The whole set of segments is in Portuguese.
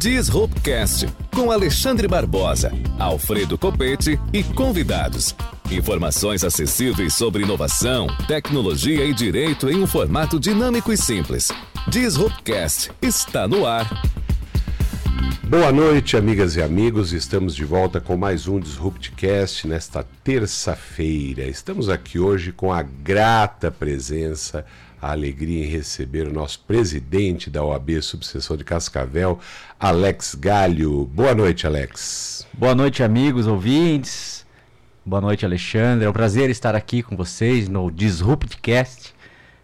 Disruptcast com Alexandre Barbosa, Alfredo Copete e convidados. Informações acessíveis sobre inovação, tecnologia e direito em um formato dinâmico e simples. Disruptcast está no ar. Boa noite, amigas e amigos. Estamos de volta com mais um Disruptcast nesta terça-feira. Estamos aqui hoje com a grata presença a alegria em receber o nosso presidente da OAB Subseção de Cascavel, Alex Galho. Boa noite, Alex. Boa noite, amigos, ouvintes. Boa noite, Alexandre. É um prazer estar aqui com vocês no Disruptcast.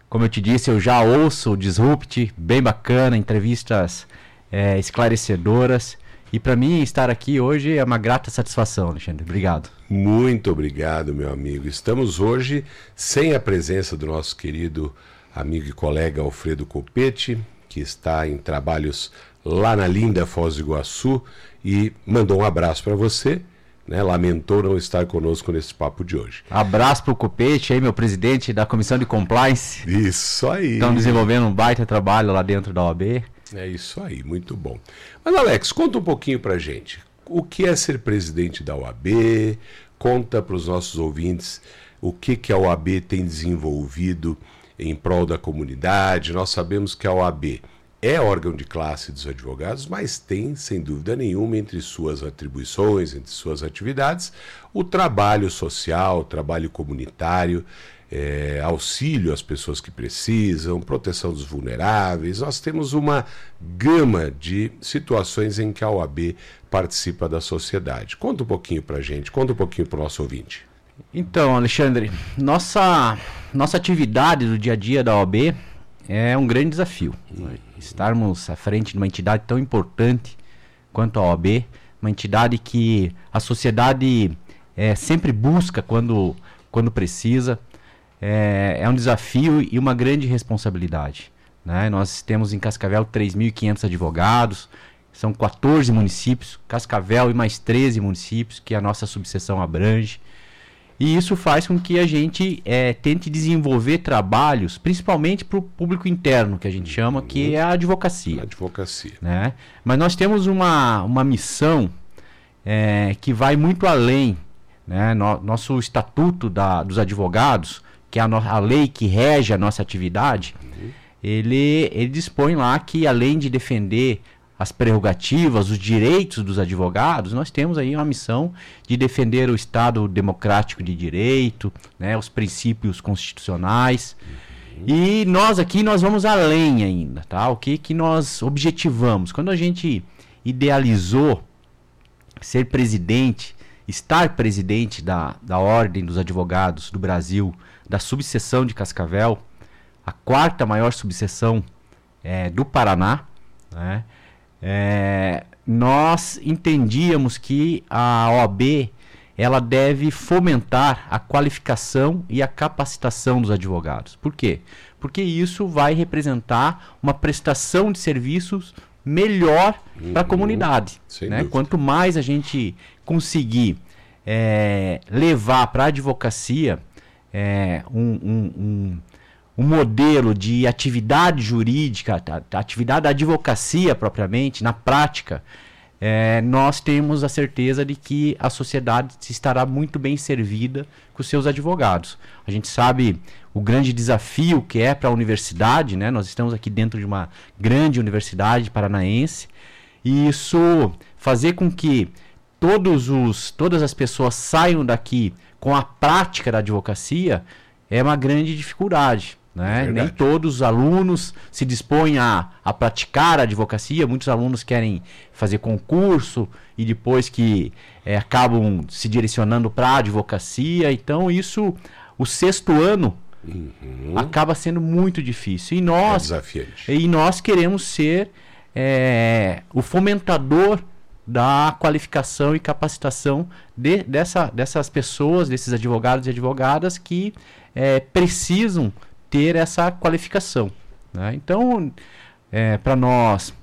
Como eu te disse, eu já ouço o Disrupt, bem bacana, entrevistas é, esclarecedoras. E para mim estar aqui hoje é uma grata satisfação, Alexandre. Obrigado. Muito obrigado, meu amigo. Estamos hoje sem a presença do nosso querido amigo e colega Alfredo Copete, que está em trabalhos lá na linda Foz do Iguaçu e mandou um abraço para você. Né, lamentou não estar conosco nesse papo de hoje. Abraço para o Copete aí, meu presidente da Comissão de Compliance. Isso aí. Estão desenvolvendo um baita trabalho lá dentro da OAB. É isso aí, muito bom. Mas Alex, conta um pouquinho para gente. O que é ser presidente da OAB? Conta para os nossos ouvintes o que, que a OAB tem desenvolvido em prol da comunidade. Nós sabemos que a OAB é órgão de classe dos advogados, mas tem, sem dúvida nenhuma, entre suas atribuições, entre suas atividades, o trabalho social, o trabalho comunitário, é, auxílio às pessoas que precisam, proteção dos vulneráveis. Nós temos uma gama de situações em que a OAB participa da sociedade. Conta um pouquinho para gente, conta um pouquinho para o nosso ouvinte. Então, Alexandre, nossa, nossa atividade do dia a dia da OAB é um grande desafio. Estarmos à frente de uma entidade tão importante quanto a OAB, uma entidade que a sociedade é, sempre busca quando, quando precisa, é, é um desafio e uma grande responsabilidade. Né? Nós temos em Cascavel 3.500 advogados, são 14 municípios, Cascavel e mais 13 municípios que a nossa subseção abrange. E isso faz com que a gente é, tente desenvolver trabalhos, principalmente para o público interno, que a gente chama, que é a advocacia. A advocacia. Né? Mas nós temos uma, uma missão é, que vai muito além. Né? No, nosso estatuto da, dos advogados, que é a, no, a, lei que rege a nossa atividade, uhum. ele, ele dispõe lá que, além de defender as prerrogativas, os direitos dos advogados, nós temos aí uma missão de defender o Estado democrático de direito, né, os princípios constitucionais. Uhum. E nós aqui nós vamos além ainda, tá? O que que nós objetivamos? Quando a gente idealizou ser presidente, estar presidente da, da Ordem dos Advogados do Brasil, da subseção de Cascavel, a quarta maior subseção é, do Paraná, né? É, nós entendíamos que a OAB ela deve fomentar a qualificação e a capacitação dos advogados. Por quê? Porque isso vai representar uma prestação de serviços melhor uhum. para a comunidade. Né? Quanto mais a gente conseguir é, levar para a advocacia é, um, um, um um modelo de atividade jurídica, atividade da advocacia propriamente, na prática, é, nós temos a certeza de que a sociedade estará muito bem servida com seus advogados. A gente sabe o grande desafio que é para a universidade, né? nós estamos aqui dentro de uma grande universidade paranaense, e isso fazer com que todos os, todas as pessoas saiam daqui com a prática da advocacia é uma grande dificuldade. Né? Nem todos os alunos se dispõem a, a praticar a advocacia. Muitos alunos querem fazer concurso e depois que é, acabam se direcionando para a advocacia. Então, isso, o sexto ano uhum. acaba sendo muito difícil. E nós, é e nós queremos ser é, o fomentador da qualificação e capacitação de, dessa, dessas pessoas, desses advogados e advogadas que é, precisam ter essa qualificação. Né? Então, é, para nós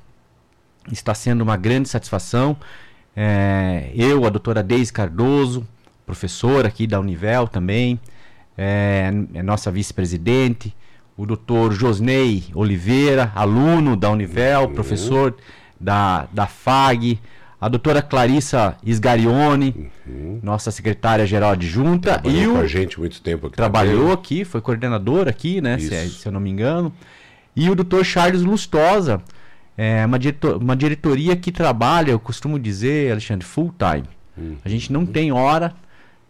está sendo uma grande satisfação. É, eu, a doutora Deise Cardoso, professora aqui da Univel também, é, é nossa vice-presidente, o doutor Josney Oliveira, aluno da Univel, uhum. professor da, da FAG, a doutora Clarissa Isgarione, Uhum. nossa secretária-geral adjunta, Trabalhou e com o, a gente muito tempo aqui. trabalhou também. aqui, foi coordenador aqui, né? Se, Isso. se eu não me engano. E o doutor Charles Lustosa, é uma, direto- uma diretoria que trabalha, eu costumo dizer, Alexandre, full time. A gente não tem hora,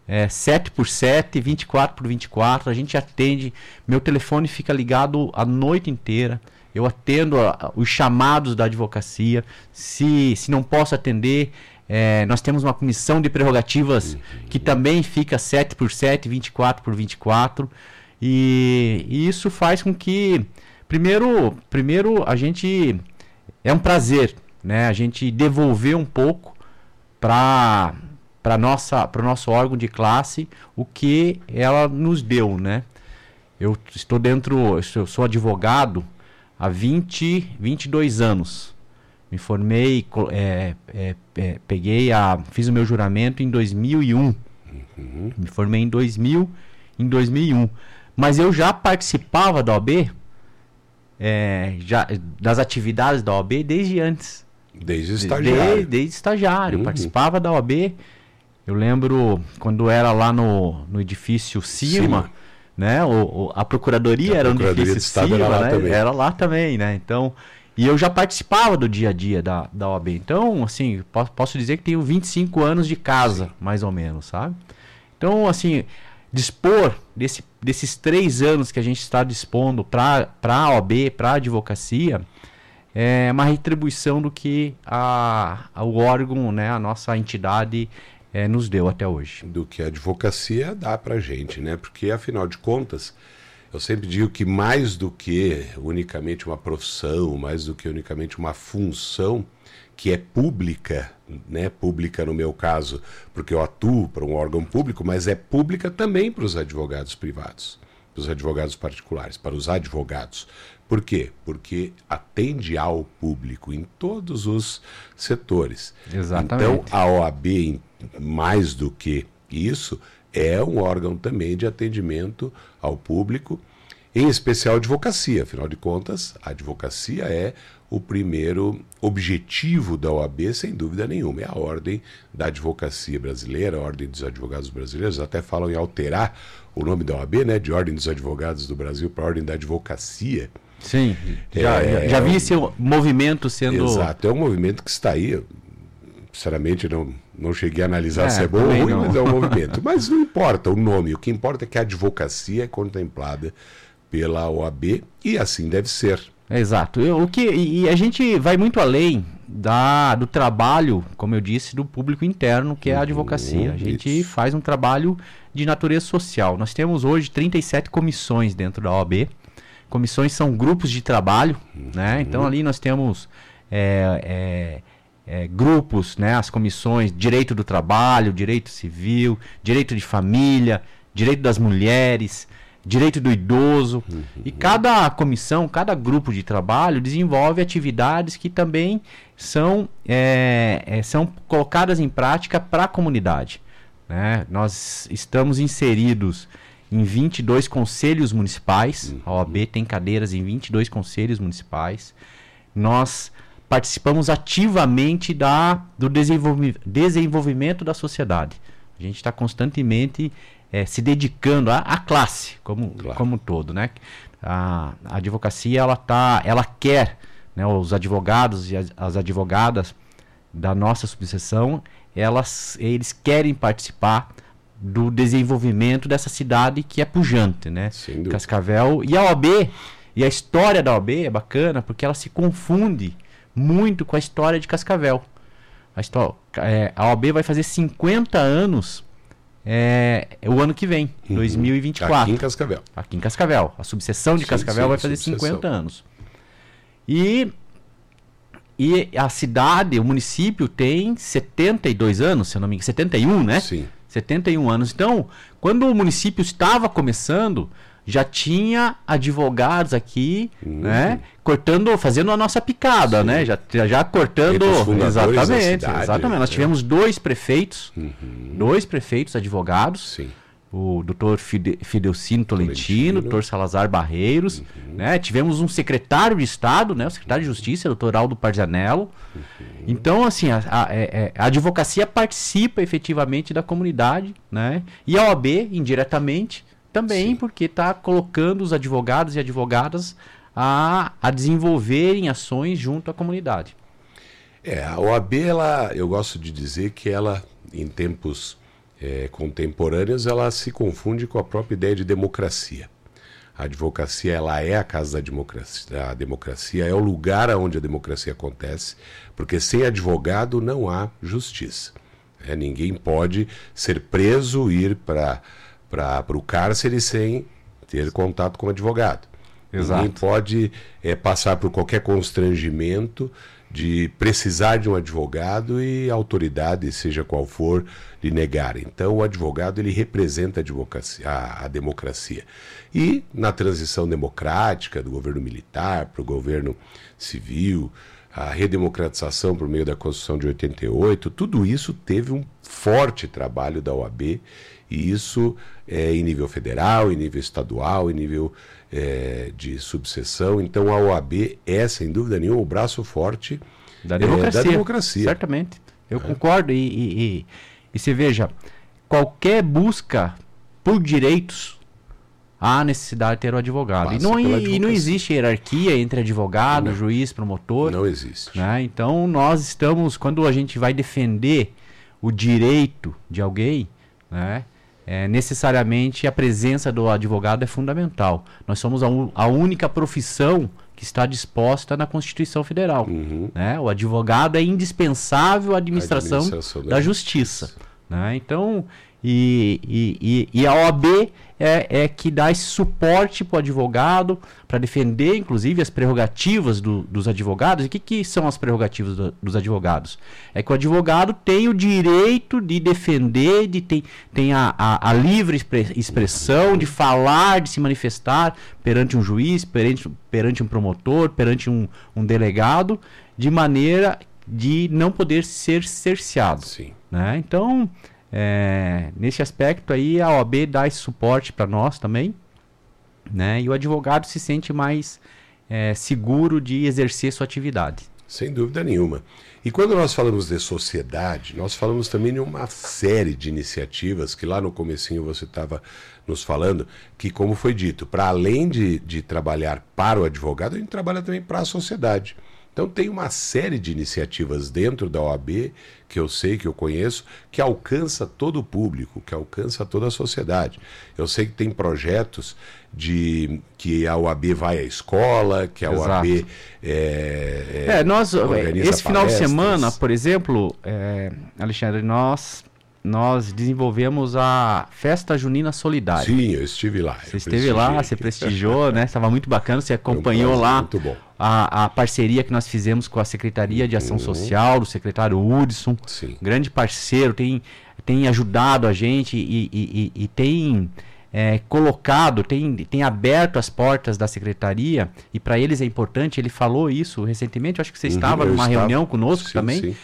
é 7 por 7, 24 por 24, a gente atende, meu telefone fica ligado a noite inteira. Eu atendo a- a- os chamados da advocacia. Se, se não posso atender, é, nós temos uma comissão de prerrogativas que também fica 7 por 7, 24 por 24. E, e isso faz com que, primeiro, primeiro a gente. É um prazer, né? A gente devolver um pouco para para nossa para o nosso órgão de classe o que ela nos deu, né? Eu estou dentro, eu sou advogado há 20, 22 anos. Me formei, é, é, é, peguei a, fiz o meu juramento em 2001. Me formei em 2000, em 2001. Mas eu já participava da OAB, é, já, das atividades da OAB desde antes. Desde De- estagiário. de- desde estagiário. Uhum. Participava da OAB. Eu lembro quando era lá no, no edifício Cima, Cima. Né? O, o- a Procuradoria A era Procuradoria do Estado Cima, era lá né? também. Era lá também, né? Então, e eu já participava do dia a dia da, da OAB. Então, assim, po- posso dizer que tenho 25 anos de casa, mais ou menos, sabe? Então, assim, dispor desse, desses três anos que a gente está dispondo para a OAB, para a advocacia, é uma retribuição do que a, a- o órgão, né, a nossa entidade eh, nos deu até hoje. do que a advocacia dá pra gente, né? Porque afinal de contas, eu sempre digo que mais do que unicamente uma profissão, mais do que unicamente uma função que é pública, né? Pública no meu caso, porque eu atuo para um órgão público, mas é pública também para os advogados privados, para os advogados particulares, para os advogados. Por quê? Porque atende ao público em todos os setores. Exatamente. Então, a OAB, mais do que isso, é um órgão também de atendimento ao público, em especial a advocacia. Afinal de contas, a advocacia é o primeiro objetivo da OAB, sem dúvida nenhuma. É a ordem da advocacia brasileira, a ordem dos advogados brasileiros. Até falam em alterar o nome da OAB, né, de Ordem dos Advogados do Brasil para Ordem da Advocacia. Sim, já, É, já, vi esse movimento sendo. Exato, é um movimento que está aí. Sinceramente, não, não cheguei a analisar É, se é bom ou ruim, não. mas é um movimento. Mas não importa o nome, o que importa é que a advocacia é contemplada pela OAB e assim deve ser. Exato. Eu- o que, e a gente vai muito além da, do trabalho, como eu disse, do público interno, que é a advocacia. A gente faz um trabalho de natureza social. Nós temos hoje 37 comissões dentro da OAB. Comissões são grupos de trabalho, né? Então ali nós temos é, é, é, grupos, né? As comissões, direito do trabalho, direito civil, direito de família, direito das mulheres, direito do idoso. E cada comissão, cada grupo de trabalho desenvolve atividades que também são, é, é, são colocadas em prática para a comunidade. né? Nós estamos inseridos em 22 conselhos municipais. A OAB tem cadeiras em 22 conselhos municipais. Nós participamos ativamente da, do desenvolvi- desenvolvimento da sociedade. A gente está constantemente eh, se dedicando à, à classe como, Claro. como um todo, né? A, a advocacia ela tá, ela quer, né, os advogados e as, as advogadas da nossa subseção, elas, eles querem participar do desenvolvimento dessa cidade que é pujante, né? Cascavel e a OAB e a história da OAB é bacana porque ela se confunde muito com a história de Cascavel. A, histó- é, a OAB vai fazer 50 anos é, o ano que vem, 2024 Uhum. Aqui em Cascavel. aqui em Cascavel. A subseção de Sim, Cascavel sim, vai fazer subseção. 50 anos. E, e a cidade, o município tem 72 anos, se eu não me engano, 71, né? Sim. 71 anos. Então, quando o município estava começando, já tinha advogados aqui, Uhum. né? Cortando, fazendo a nossa picada, né? Já, já cortando. Exatamente, cidade, exatamente. Nós é. tivemos dois prefeitos, dois prefeitos advogados. Sim. O doutor Fide, Fidelcino Tolentino, doutor Salazar Barreiros, uhum. né? Tivemos um secretário de Estado, né? O secretário de Justiça, doutor Aldo Parzanello. Uhum. Então, assim, a, a, é, é, a, advocacia participa efetivamente da comunidade, né? E a OAB, indiretamente, também, Sim. porque está colocando os advogados e advogadas a, a desenvolverem ações junto à comunidade. É, a OAB, ela, eu gosto de dizer que ela, em tempos é, contemporâneos, ela se confunde com a própria ideia de democracia. A advocacia ela é a casa da democracia, a democracia é o lugar onde a democracia acontece, porque sem advogado não há justiça. É, ninguém pode ser preso, ir para o cárcere sem ter contato com o advogado. Exato. Ninguém pode é, passar por qualquer constrangimento de precisar de um advogado e a autoridade, seja qual for, lhe negar. Então, o advogado ele representa a, advocacia, a, a democracia. E na transição democrática do governo militar para o governo civil, a redemocratização por meio da Constituição de 88, tudo isso teve um forte trabalho da OAB e isso é, em nível federal, em nível estadual, em nível é, de subseção. Então a OAB é, sem dúvida nenhuma, o braço forte da democracia. É, da democracia. Certamente. Eu é. concordo. E, e, e, e você veja, qualquer busca por direitos há necessidade de ter o advogado. e não, e não existe hierarquia entre advogado, não. juiz, promotor. Não existe. Né? Então nós estamos, quando a gente vai defender o direito de alguém, né? É, necessariamente a presença do advogado é fundamental. Nós somos a, a única profissão que está disposta na Constituição Federal. Uhum. Né? O advogado é indispensável à administração, administração da, da, justiça. justiça. Né? Então, e, e, e, a OAB é, é que dá esse suporte para o advogado, para defender, inclusive, as prerrogativas do, dos advogados. E o que, que são as prerrogativas do, dos advogados? É que o advogado tem o direito de defender, de tem, tem a, a, a livre expressão, de falar, de se manifestar perante um juiz, perante, perante um promotor, perante um, um delegado, de maneira de não poder ser cerceado. Sim. Né? Então, é, nesse aspecto aí, a OAB dá esse suporte para nós também, né? E o advogado se sente mais é, seguro de exercer sua atividade. Sem dúvida nenhuma. E quando nós falamos de sociedade, nós falamos também de uma série de iniciativas que lá no comecinho você estava nos falando, que como foi dito, para além de, de trabalhar para o advogado, a gente trabalha também para a sociedade. Então tem uma série de iniciativas dentro da OAB que eu sei, que eu conheço, que alcança todo o público, que alcança toda a sociedade. Eu sei que tem projetos de que a OAB vai à escola, que a Exato. OAB é, é, é nós esse final de semana, por exemplo, é, Alexandre, nós nós desenvolvemos a Festa Junina Solidária. Sim, eu estive lá. Você esteve lá, você prestigiou, né? Estava muito bacana, você acompanhou lá muito bom. A, a parceria que nós fizemos com a Secretaria de Ação uhum. Social, do secretário Hudson. Sim. Grande parceiro, tem, tem ajudado a gente e, e, e, e tem é, colocado, tem, tem aberto as portas da secretaria, e para eles é importante, ele falou isso recentemente, acho que você uhum, estava numa estava. reunião conosco sim, também. Sim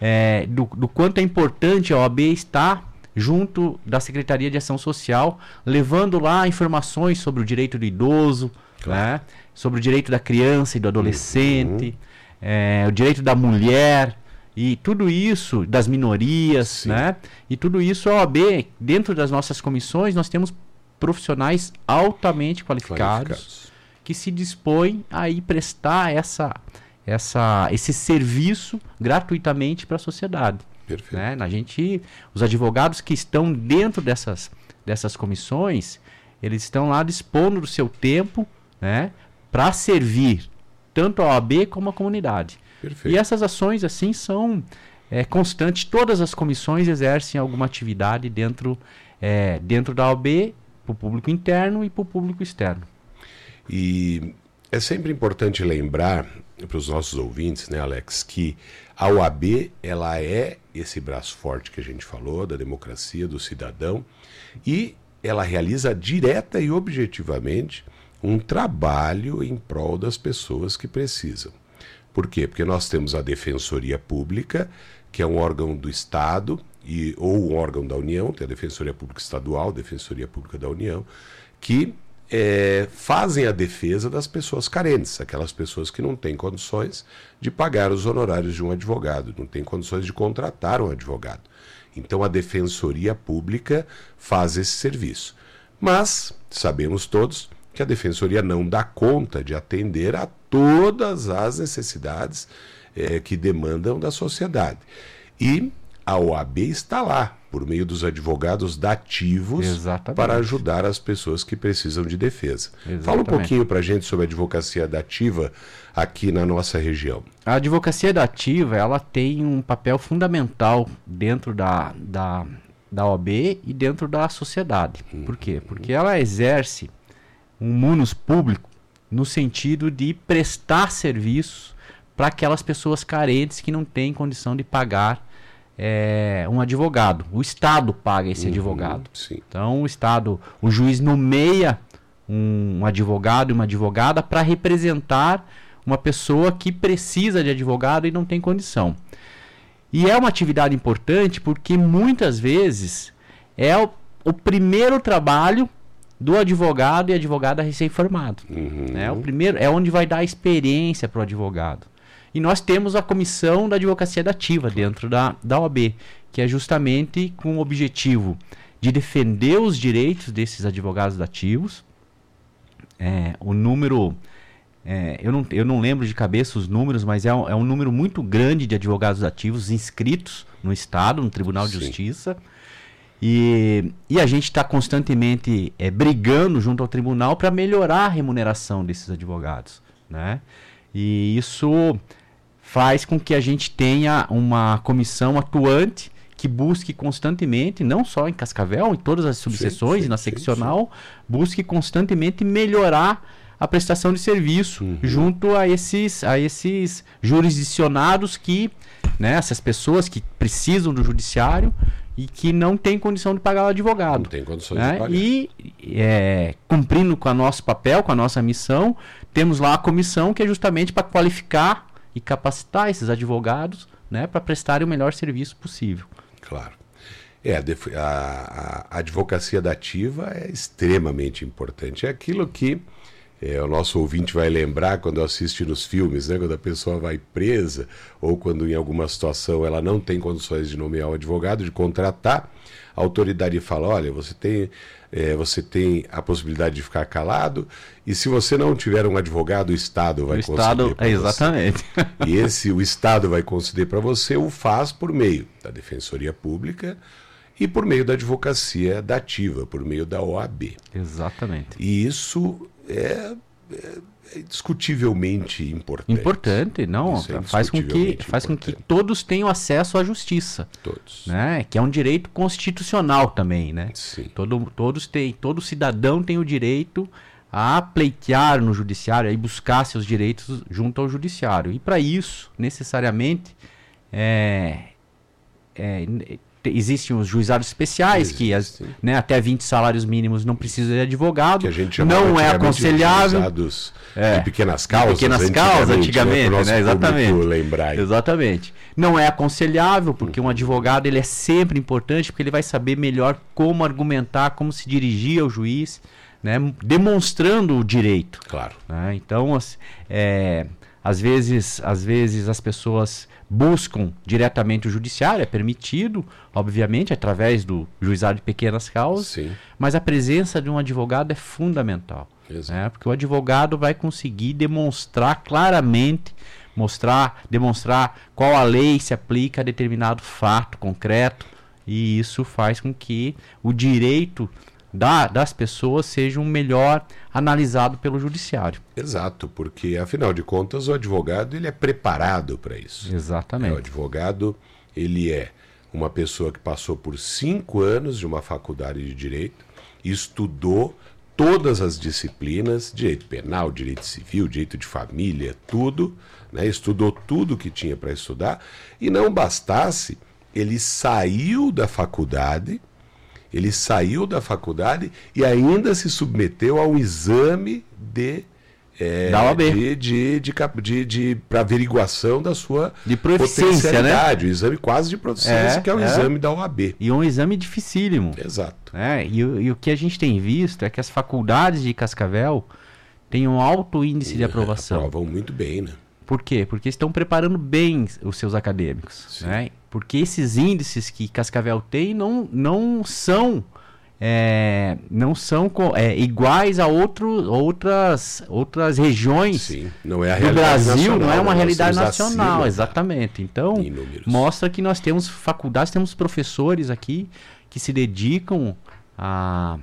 é, do, do quanto é importante a OAB estar junto da Secretaria de Ação Social, levando lá informações sobre o direito do idoso, claro. né? sobre o direito da criança e do adolescente, uhum. é, o direito da mulher e tudo isso das minorias, Sim. né? E tudo isso a OAB dentro das nossas comissões nós temos profissionais altamente qualificados, qualificados. que se dispõem a ir prestar essa essa, esse serviço gratuitamente para a sociedade. Perfeito. Né? A gente, os advogados que estão dentro dessas, dessas comissões, eles estão lá dispondo do seu tempo né, para servir tanto a OAB como a comunidade. Perfeito. E essas ações assim são é, constantes. Todas as comissões exercem alguma atividade dentro, é, dentro da OAB para o público interno e para o público externo. E é sempre importante lembrar para os nossos ouvintes, né, Alex, que a OAB ela é esse braço forte que a gente falou da democracia do cidadão e ela realiza direta e objetivamente um trabalho em prol das pessoas que precisam. Por quê? Porque nós temos a Defensoria Pública, que é um órgão do Estado e, ou um órgão da União, tem a Defensoria Pública Estadual, Defensoria Pública da União, que é, fazem a defesa das pessoas carentes, aquelas pessoas que não têm condições de pagar os honorários de um advogado, não têm condições de contratar um advogado. Então a Defensoria Pública faz esse serviço. Mas sabemos todos que a Defensoria não dá conta de atender a todas as necessidades é, que demandam da sociedade. E a OAB está lá, por meio dos advogados dativos, Exatamente. para ajudar as pessoas que precisam de defesa. Exatamente. Fala um pouquinho para a gente sobre a advocacia dativa aqui na nossa região. A advocacia dativa, ela tem um papel fundamental dentro da, da, da OAB e dentro da sociedade. Por quê? Porque ela exerce um munus público no sentido de prestar serviços para aquelas pessoas carentes que não têm condição de pagar é, um advogado. O Estado paga esse advogado. Sim. Então o Estado, o juiz nomeia um, advogado e uma advogada para representar uma pessoa que precisa de advogado e não tem condição. E é uma atividade importante porque muitas vezes é o, o primeiro trabalho do advogado e advogada recém-formado. Né? O primeiro é onde vai dar a experiência para o advogado. E nós temos a comissão da advocacia dativa dentro da, da OAB, que é justamente com o objetivo de defender os direitos desses advogados dativos. É, o número, é, eu, não, eu não lembro de cabeça os números, mas é um, é um número muito grande de advogados dativos inscritos no Estado, no Tribunal de Sim. Justiça. E, e a gente está constantemente é, brigando junto ao tribunal para melhorar a remuneração desses advogados. Né? E isso faz com que a gente tenha uma comissão atuante que busque constantemente, não só em Cascavel, em todas as subseções sim, e na sim, seccional, busque constantemente melhorar a prestação de serviço Uhum. junto a esses, a esses jurisdicionados que, né, essas pessoas que precisam do judiciário e que não têm condição de pagar o advogado. Não tem condições né? de pagar. E é, cumprindo com o nosso papel, com a nossa missão, temos lá a comissão que é justamente para qualificar e capacitar esses advogados né, para prestarem o melhor serviço possível. Claro. É, a, a- a advocacia dativa é extremamente importante. É aquilo que é, o nosso ouvinte vai lembrar quando assiste nos filmes, né? quando a pessoa vai presa ou quando em alguma situação ela não tem condições de nomear um advogado, de contratar, a autoridade fala, olha, você tem, é, você tem a possibilidade de ficar calado e se você não tiver um advogado, o Estado vai o Estado, conceder pra é, você. exatamente. E esse o Estado vai conceder para você, o faz por meio da Defensoria Pública e por meio da advocacia dativa, por meio da OAB. exatamente. E isso é, é- é discutivelmente importante. Importante, não, é faz com que faz com que todos tenham acesso à justiça, Todos. né? Que é um direito constitucional também, né? Sim. Todo, todos têm, todo cidadão tem o direito a pleitear no judiciário e buscar seus direitos junto ao judiciário. E para isso, necessariamente, é, é, existem os juizados especiais que as- né, até 20 salários mínimos não precisa de advogado. Que a gente não é antigamente aconselhável. juizados É. de pequenas causas. pequenas causas, antigamente, para o nosso né? Exatamente. público lembrar. Exatamente. Não é aconselhável, porque um advogado ele é sempre importante, porque ele vai saber melhor como argumentar, como se dirigir ao juiz, né? demonstrando o direito. Claro. né? Então, é, às, vezes, às vezes as pessoas buscam diretamente o judiciário, é permitido, obviamente, através do juizado de pequenas causas, Sim. mas a presença de um advogado é fundamental. Né? Porque o advogado vai conseguir demonstrar claramente, mostrar, demonstrar qual a lei se aplica a determinado fato concreto, e isso faz com que o direito da- das pessoas seja um melhor analisado pelo judiciário. Exato, porque afinal de contas o advogado ele é preparado para isso. É, o Exatamente. advogado, ele é uma pessoa que passou por cinco anos de uma faculdade de direito, estudou todas as disciplinas, direito penal, direito civil, direito de família, tudo, né? estudou tudo que tinha para estudar, e não bastasse, ele saiu da faculdade, ele saiu da faculdade e ainda se submeteu a um exame de é, Da OAB. de, de, de, de, de para averiguação da sua De né? potencialidade, o exame quase de proficiência, É, que é o é. exame da OAB. E um exame dificílimo. Exato. né? E, o- e o que a gente tem visto é que as faculdades de Cascavel têm um alto índice de aprovação. Aprovam muito bem, né? Por quê? Porque estão preparando bem os seus acadêmicos. Sim. Né? Porque esses índices que Cascavel tem não, não são é, não são é, iguais a outro, outras, outras regiões Sim. Não é a do Brasil, nacional, não é né? uma Nós realidade nacional, acima, exatamente. Então, mostra que nós temos faculdades, temos professores aqui que se dedicam a,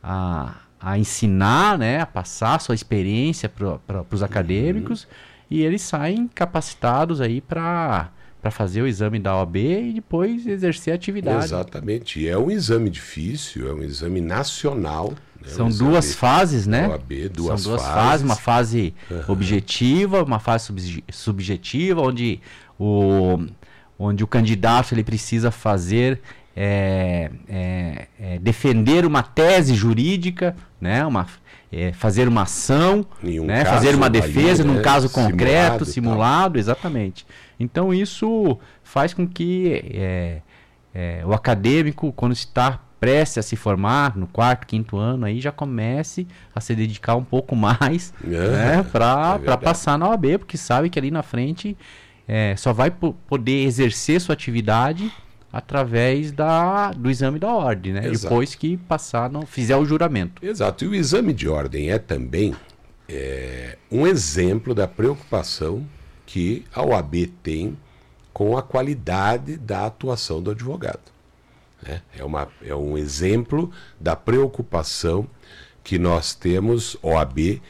a, a ensinar, né, a passar a sua experiência para os acadêmicos e eles saem capacitados aí para para fazer o exame da OAB e depois exercer a atividade. Exatamente. E é um exame difícil, é um exame nacional. né? São Um duas fases, né? OAB, duas São duas fases. fases, uma fase objetiva, uma fase subje- subjetiva, onde o, onde o candidato ele precisa fazer é, é, é, defender uma tese jurídica, né? Uma, é, fazer uma ação, um né? fazer uma ali, defesa num né? caso Simulado concreto, tal. simulado, exatamente. Então isso faz com que é, é, o acadêmico, quando está prestes a se formar, no quarto, quinto ano, aí já comece a se dedicar um pouco mais É, né, é para verdade. passar na OAB, porque sabe que ali na frente é, só vai po- poder exercer sua atividade através da, do exame da ordem, né? Exato. Depois que passar, não fizer o juramento. Exato. E o exame de ordem é também é, um exemplo da preocupação que a OAB tem com a qualidade da atuação do advogado. né? É, uma, é um exemplo da preocupação que nós temos, OAB,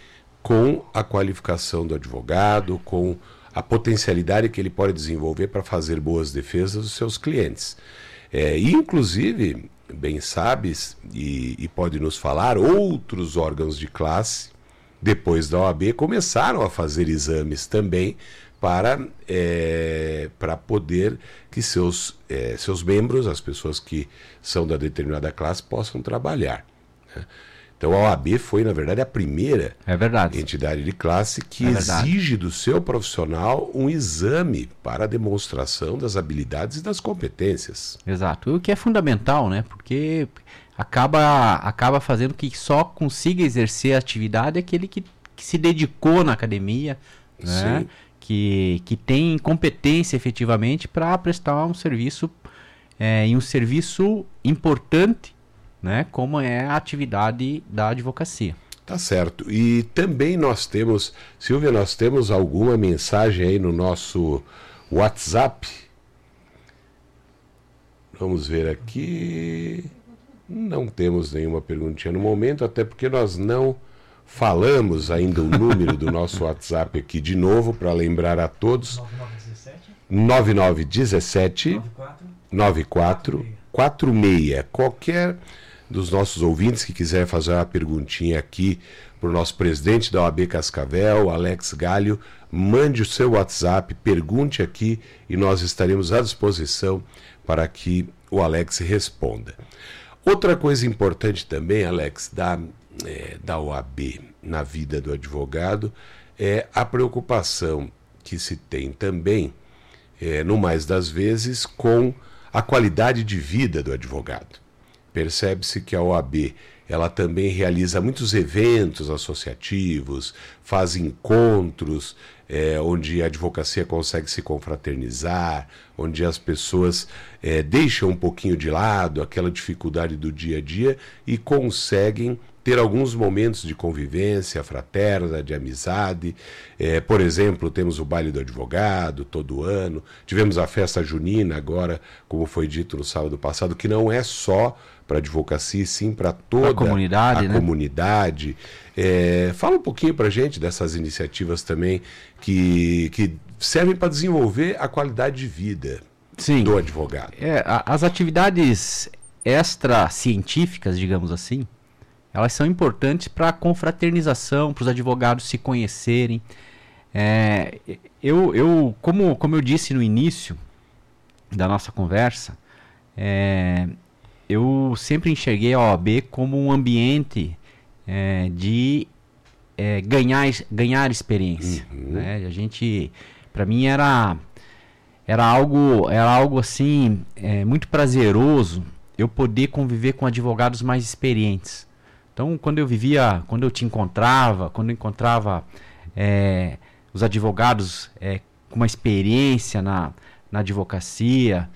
com a qualificação do advogado, com a potencialidade que ele pode desenvolver para fazer boas defesas dos seus clientes. É, e, inclusive, bem sabes, e, e pode nos falar, outros órgãos de classe, depois da OAB, começaram a fazer exames também para, é, para poder que seus, é, seus membros, as pessoas que são da determinada classe, possam trabalhar. né? Então a OAB foi, na verdade, a primeira É entidade de classe que É exige do seu profissional um exame para a demonstração das habilidades e das competências. Exato. O que é fundamental, né? Porque acaba, acaba fazendo que só consiga exercer a atividade aquele que, que se dedicou na academia, né? Que, que tem competência efetivamente para prestar um serviço é, e um serviço importante, né? Como é a atividade da advocacia. Tá certo. E também nós temos, Silvia, nós temos alguma mensagem aí no nosso WhatsApp? Vamos ver aqui. Não temos nenhuma perguntinha no momento, até porque nós não falamos ainda o número do nosso WhatsApp aqui de novo, para lembrar a todos. 9917 9446. Qualquer dos nossos ouvintes que quiser fazer uma perguntinha aqui para o nosso presidente da OAB Cascavel, Alex Galho, mande o seu WhatsApp, pergunte aqui e nós estaremos à disposição para que o Alex responda. Outra coisa importante também, Alex, da, eh, da OAB na vida do advogado é a preocupação que se tem também é, no mais das vezes, com a qualidade de vida do advogado. Percebe-se que a OAB ela também realiza muitos eventos associativos, faz encontros é, onde a advocacia consegue se confraternizar, onde as pessoas é, deixam um pouquinho de lado aquela dificuldade do dia a dia e conseguem ter alguns momentos de convivência fraterna, de amizade. É, por exemplo, temos o baile do advogado todo ano, tivemos a festa junina agora, como foi dito no sábado passado, que não é só para a advocacia, sim para toda A comunidade, a né? comunidade. É, fala um pouquinho para gente dessas iniciativas também que, que servem para desenvolver a qualidade de vida Sim. do advogado. É, a- as atividades extra-científicas, digamos assim, elas são importantes para a confraternização, para os advogados se conhecerem. É, eu, eu como, como eu disse no início da nossa conversa, é, eu sempre enxerguei a OAB como um ambiente é, de é, ganhar, ganhar experiência. Uhum. Né? A gente, para mim era era algo era algo assim é, muito prazeroso eu poder conviver com advogados mais experientes. Então, quando eu vivia, quando eu te encontrava, quando eu encontrava é, os advogados é, com uma experiência na, na advocacia,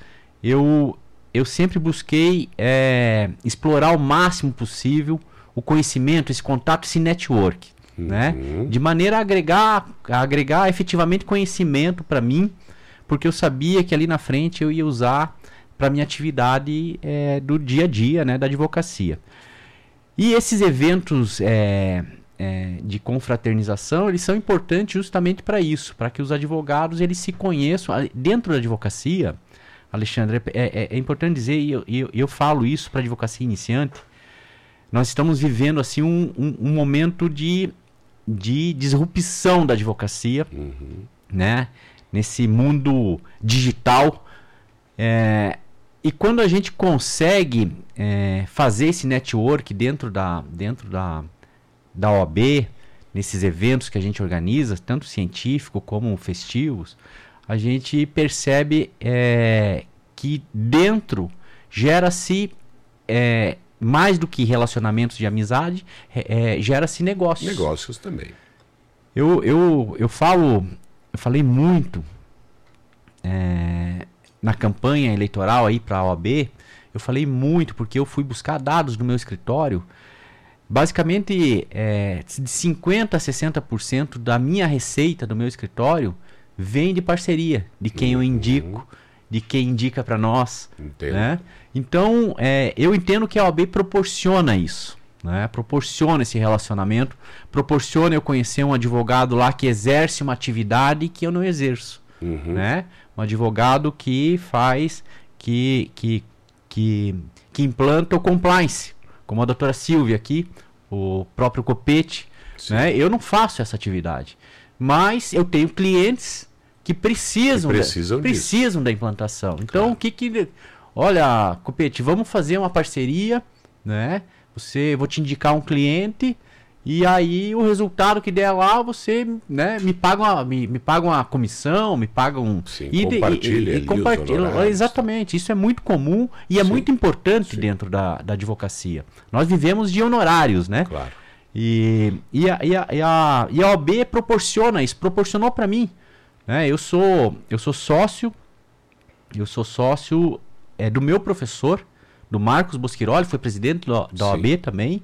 eu, eu sempre busquei é, explorar o máximo possível o conhecimento, esse contato, esse network, né? uhum. né? De maneira a agregar, a agregar efetivamente conhecimento para mim, porque eu sabia que ali na frente eu ia usar para minha atividade é, do dia a dia, né, da advocacia. E esses eventos é, é, de confraternização, eles são importantes justamente para isso, para que os advogados eles se conheçam dentro da advocacia. Alexandre, é, é, é importante dizer e eu, eu, eu, falo isso para advocacia iniciante. Nós estamos vivendo assim um, um, um momento de, de disrupção da advocacia, uhum. né? Nesse mundo digital, é, e quando a gente consegue é, fazer esse network dentro da, dentro da, da OAB, nesses eventos que a gente organiza, tanto científico como festivos, a gente percebe é, que dentro gera-se é, mais do que relacionamentos de amizade, é, gera-se negócios. Negócios também. Eu, eu, eu falo, eu falei muito é, na campanha eleitoral aí para a OAB, eu falei muito porque eu fui buscar dados no meu escritório. Basicamente, é, de 50% a 60% da minha receita do meu escritório vem de parceria, de quem eu indico, de quem indica para nós. Né? Então, é, eu entendo que a OAB proporciona isso. Né? Proporciona esse relacionamento, proporciona eu conhecer um advogado lá que exerce uma atividade que eu não exerço. Uhum. Né? Um advogado que faz, que, que, que, que implanta o compliance, como a doutora Silvia aqui, o próprio Copete. Né? Eu não faço essa atividade, mas eu tenho clientes que precisam, que precisam, da, precisam da implantação. Então, claro. o que que... Olha, Copete, vamos fazer uma parceria, né? Você, vou te indicar um cliente e aí o resultado que der lá, você né, me, paga uma, me, me paga uma comissão, me paga um. Sim, e, compartilha. E, e, e compartilha. Exatamente. Isso é muito comum e é Sim. muito importante Sim. dentro da, da advocacia. Nós vivemos de honorários, né? Claro. E, e, a, e, a, e, a, e a OB proporciona isso, proporcionou para mim. Né? Eu, sou, eu sou sócio, eu sou sócio é, do meu professor, do Marcos Bosquiroli, foi presidente do, da OAB também.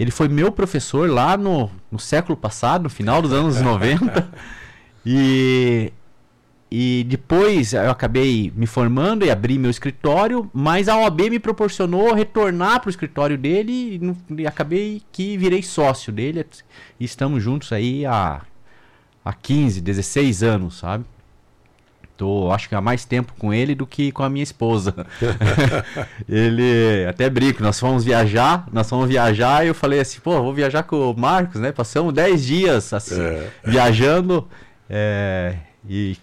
Ele foi meu professor lá no, no século passado, no final dos anos 90. E, e depois eu acabei me formando e abri meu escritório, mas a OAB me proporcionou retornar para o escritório dele e, e, acabei que virei sócio dele. E estamos juntos aí há, há 15, 16 anos, sabe? Tô, acho que há mais tempo com ele do que com a minha esposa. ele até brinco, nós fomos viajar, nós fomos viajar e eu falei assim, pô, vou viajar com o Marcos, né? Passamos 10 dias assim, é. viajando. É, e,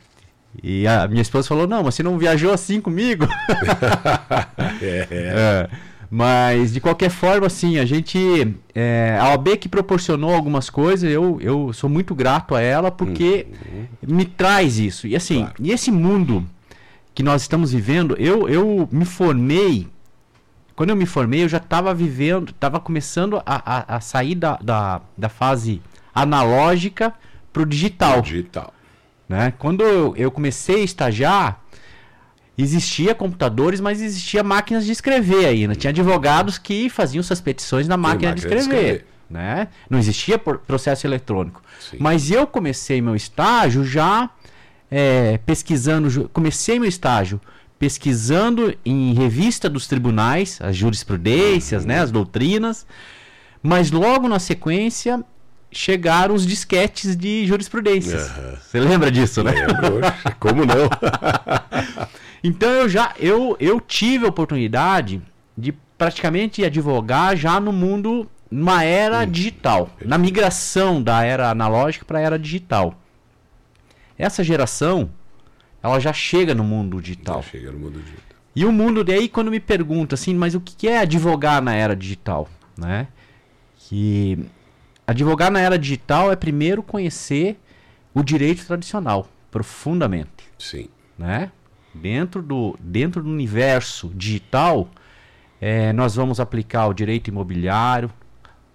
e a minha esposa falou, não, mas você não viajou assim comigo? é. é. Mas, de qualquer forma, assim, a gente. É, a OAB que proporcionou algumas coisas, eu, eu sou muito grato a ela porque uhum. me traz isso. E assim, claro. e esse mundo que nós estamos vivendo, eu, eu me formei. Quando eu me formei, eu já estava vivendo, estava começando a, a, a, sair da, da, da fase analógica para o digital. Digital. Né? Quando eu, eu comecei a estagiar, existia computadores, mas existia máquinas de escrever ainda. Tinha advogados que faziam suas petições na máquina, máquina de, escrever, de escrever. Né? Não existia processo eletrônico. Sim. Mas eu comecei meu estágio já é, pesquisando, comecei meu estágio pesquisando em revista dos tribunais, as jurisprudências, uhum. né, as doutrinas, mas logo na sequência chegaram os disquetes de jurisprudências. Uhum. Você lembra disso, né? Lembro. Como não? Então eu já eu, eu tive a oportunidade de praticamente advogar já no mundo numa era hum. digital, na migração da era analógica para a era digital. Essa geração, ela já chega no mundo digital. Já chega no mundo digital. E o mundo daí quando me pergunta assim, mas o que é advogar na era digital, né? Que advogar na era digital é primeiro conhecer o direito tradicional profundamente. Sim. Né? Dentro, do, dentro do universo digital, é, nós vamos aplicar o direito imobiliário,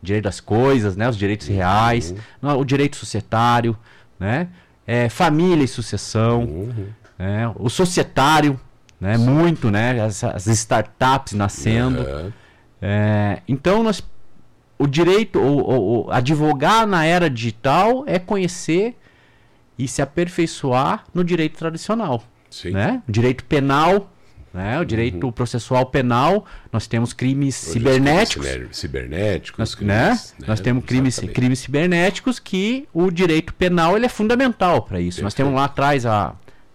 direito das coisas, né? os direitos uhum. reais, o direito societário, né? É, família e sucessão, uhum. né? o societário, né? muito, né? As, as startups nascendo. Uhum. Então, nós, o direito, o, o, o, advogar na era digital é conhecer e se aperfeiçoar no direito tradicional. Sim. Né? O direito penal, né? o direito uhum. processual penal, nós temos crimes Hoje cibernéticos. Cibernéticos, nós, crimes, né? né? nós temos crimes, crimes cibernéticos que o direito penal ele é fundamental para isso. Perfeito. Nós temos lá atrás a,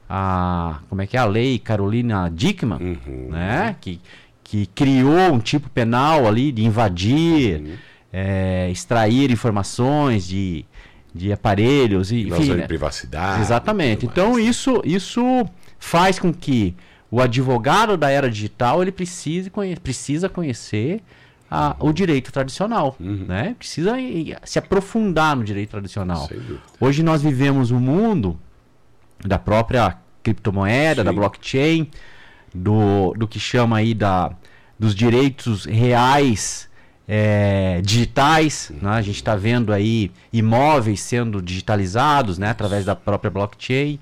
a como é que é a lei Carolina Dickman, uhum. né? que, que criou um tipo penal ali de invadir, é, extrair informações de de aparelhos e enfim, né? de privacidade. Exatamente. Então isso isso faz com que o advogado da era digital ele precise conhe precisa conhecer a, o direito tradicional, uhum. né? Precisa se aprofundar no direito tradicional. Hoje nós vivemos um mundo da própria criptomoeda, Sim. da blockchain, do, do que chama aí da, dos direitos reais é, digitais. Né? A gente está vendo aí imóveis sendo digitalizados né? através da própria blockchain.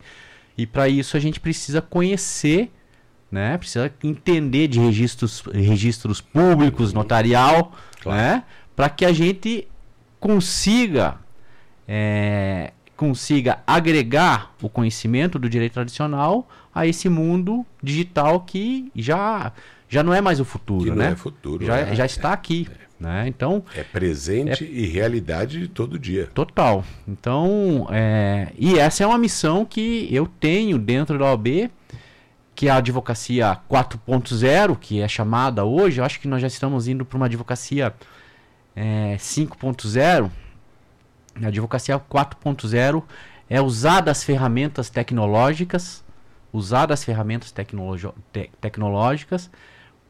E para isso a gente precisa conhecer, né? precisa entender de registros, registros públicos, notarial, claro. né? para que a gente consiga é, consiga agregar o conhecimento do direito tradicional a esse mundo digital que já já não é mais o futuro, que né? é futuro, já, é, já está aqui. É. Né? Então, é presente é... e realidade de todo dia. Total. Então, é... e essa é uma missão que eu tenho dentro da OAB, que é a advocacia 4.0, que é chamada hoje. Eu acho que nós já estamos indo para uma advocacia é, 5.0. A advocacia 4.0 é usar das ferramentas tecnológicas, usar das ferramentas te tecnológicas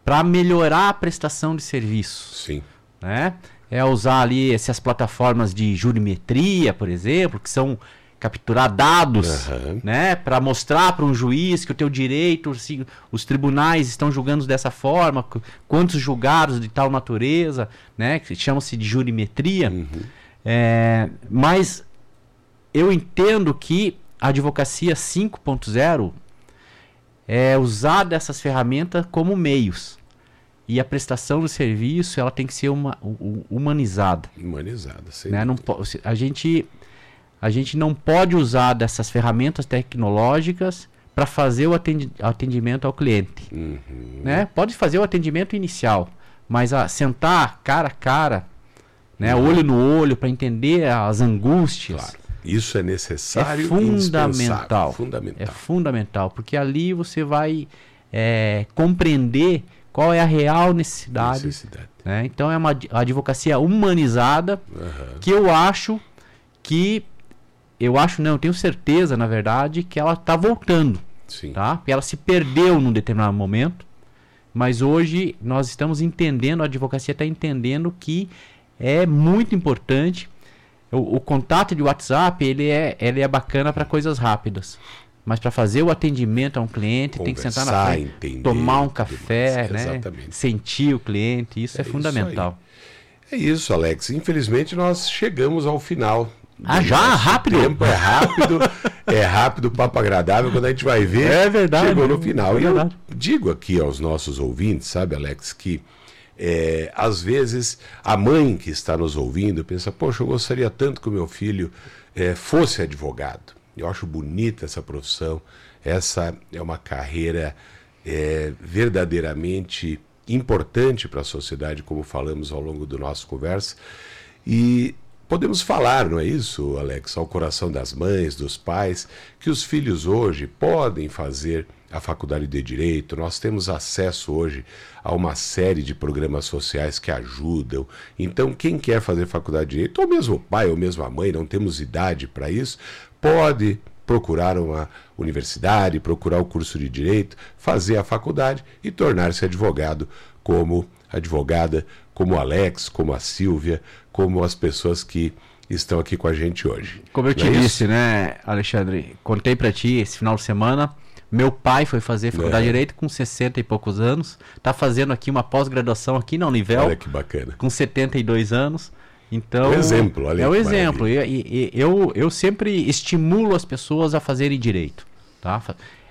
para melhorar a prestação de serviço. Sim né? É usar ali essas plataformas de jurimetria, por exemplo, que são capturar dados, uhum. né, para mostrar para um juiz que o teu direito, se, os tribunais estão julgando dessa forma, quantos julgados de tal natureza, né, que chama-se de jurimetria. Uhum. É, mas eu entendo que a advocacia 5.0 é usar dessas ferramentas como meios. E a prestação do serviço ela tem que ser uma, humanizada. Humanizada, sim. Né? Não, a, gente, a gente não pode usar dessas ferramentas tecnológicas para fazer o atendimento ao cliente. Uhum. Né? Pode fazer o atendimento inicial, mas a, sentar cara a cara, né? Uhum. olho no olho, para entender as angústias. Claro. Isso é necessário é fundamental. fundamental. É fundamental, porque ali você vai é, compreender qual é a real necessidade. necessidade. Né? Então é uma advocacia humanizada uhum. que eu acho que eu acho não, eu tenho certeza na verdade que ela está voltando, Sim. tá? Porque ela se perdeu num determinado momento, mas hoje nós estamos entendendo, a advocacia está entendendo que é muito importante o, o, contato de WhatsApp ele é, ele é bacana para coisas rápidas. Mas para fazer o atendimento a um cliente, Conversar, tem que sentar na frente, entender, tomar um café, né? sentir o cliente, isso é, é fundamental. Isso é isso, Alex. Infelizmente nós chegamos ao final. Ah, já? Rápido? O tempo é rápido, é rápido, papo agradável. Quando a gente vai ver, é verdade, chegou no final. É e eu digo aqui aos nossos ouvintes, sabe, Alex, que é, às vezes a mãe que está nos ouvindo pensa: Poxa, eu gostaria tanto que o meu filho é, fosse advogado. Eu acho bonita essa profissão. Essa é uma carreira é, verdadeiramente importante para a sociedade, como falamos ao longo do nosso conversa. E podemos falar, não é isso, Alex, ao coração das mães, dos pais, que os filhos hoje podem fazer a faculdade de direito. Nós temos acesso hoje a uma série de programas sociais que ajudam. Então, quem quer fazer faculdade de direito, ou mesmo o pai ou mesmo a mãe, não temos idade para isso, pode procurar uma universidade, procurar o curso de direito, fazer a faculdade e tornar-se advogado como advogada, como o Alex, como a Silvia, como as pessoas que estão aqui com a gente hoje. Como eu te é disse, isso? né, Alexandre? Contei pra ti esse final de semana. Meu pai foi fazer faculdade É. de Direito com 60 e poucos anos. Tá fazendo aqui uma pós-graduação aqui na Univel Olha que bacana. com 72 anos. Então, Um exemplo, olha é o exemplo. E, e- e eu, eu sempre estimulo as pessoas a fazerem direito, tá?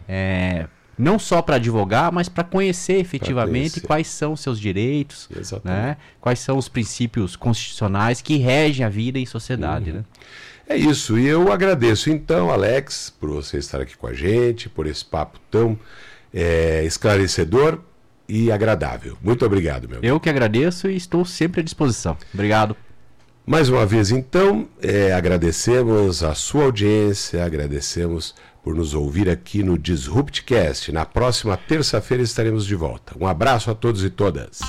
É, não só para advogar, mas para conhecer efetivamente conhecer. quais são os seus direitos, Exatamente. né? Quais são os princípios constitucionais que regem a vida em sociedade, Uhum. né? É isso, e eu agradeço então, Alex, por você estar aqui com a gente, por esse papo tão é, esclarecedor e agradável. Muito obrigado, meu. Eu que agradeço e estou sempre à disposição. Obrigado. Mais uma vez, então, é, agradecemos a sua audiência, agradecemos por nos ouvir aqui no Disruptcast. Na próxima terça-feira estaremos de volta. Um abraço a todos e todas.